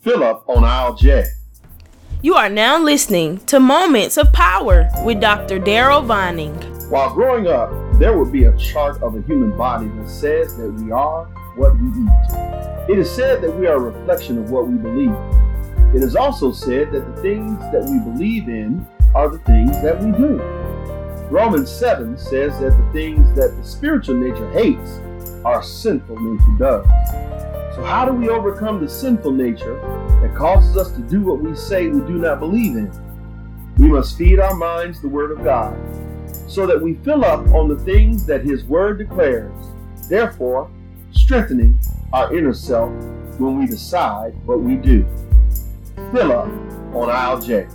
Fill up on aisle J. You are now listening to Moments of Power with Dr. Daryl Vining. While growing up, there would be a chart of a human body that says that we are what we eat. It is said that we are a reflection of what we believe. It is also said that the things that we believe in are the things that we do. Romans 7 says that the things that the spiritual nature hates, our sinful nature does. So, how do we overcome the sinful nature that causes us to do what we say we do not believe in? We must feed our minds the Word of God so that we fill up on the things that His Word declares, therefore, strengthening our inner self when we decide what we do. Fill up on aisle J.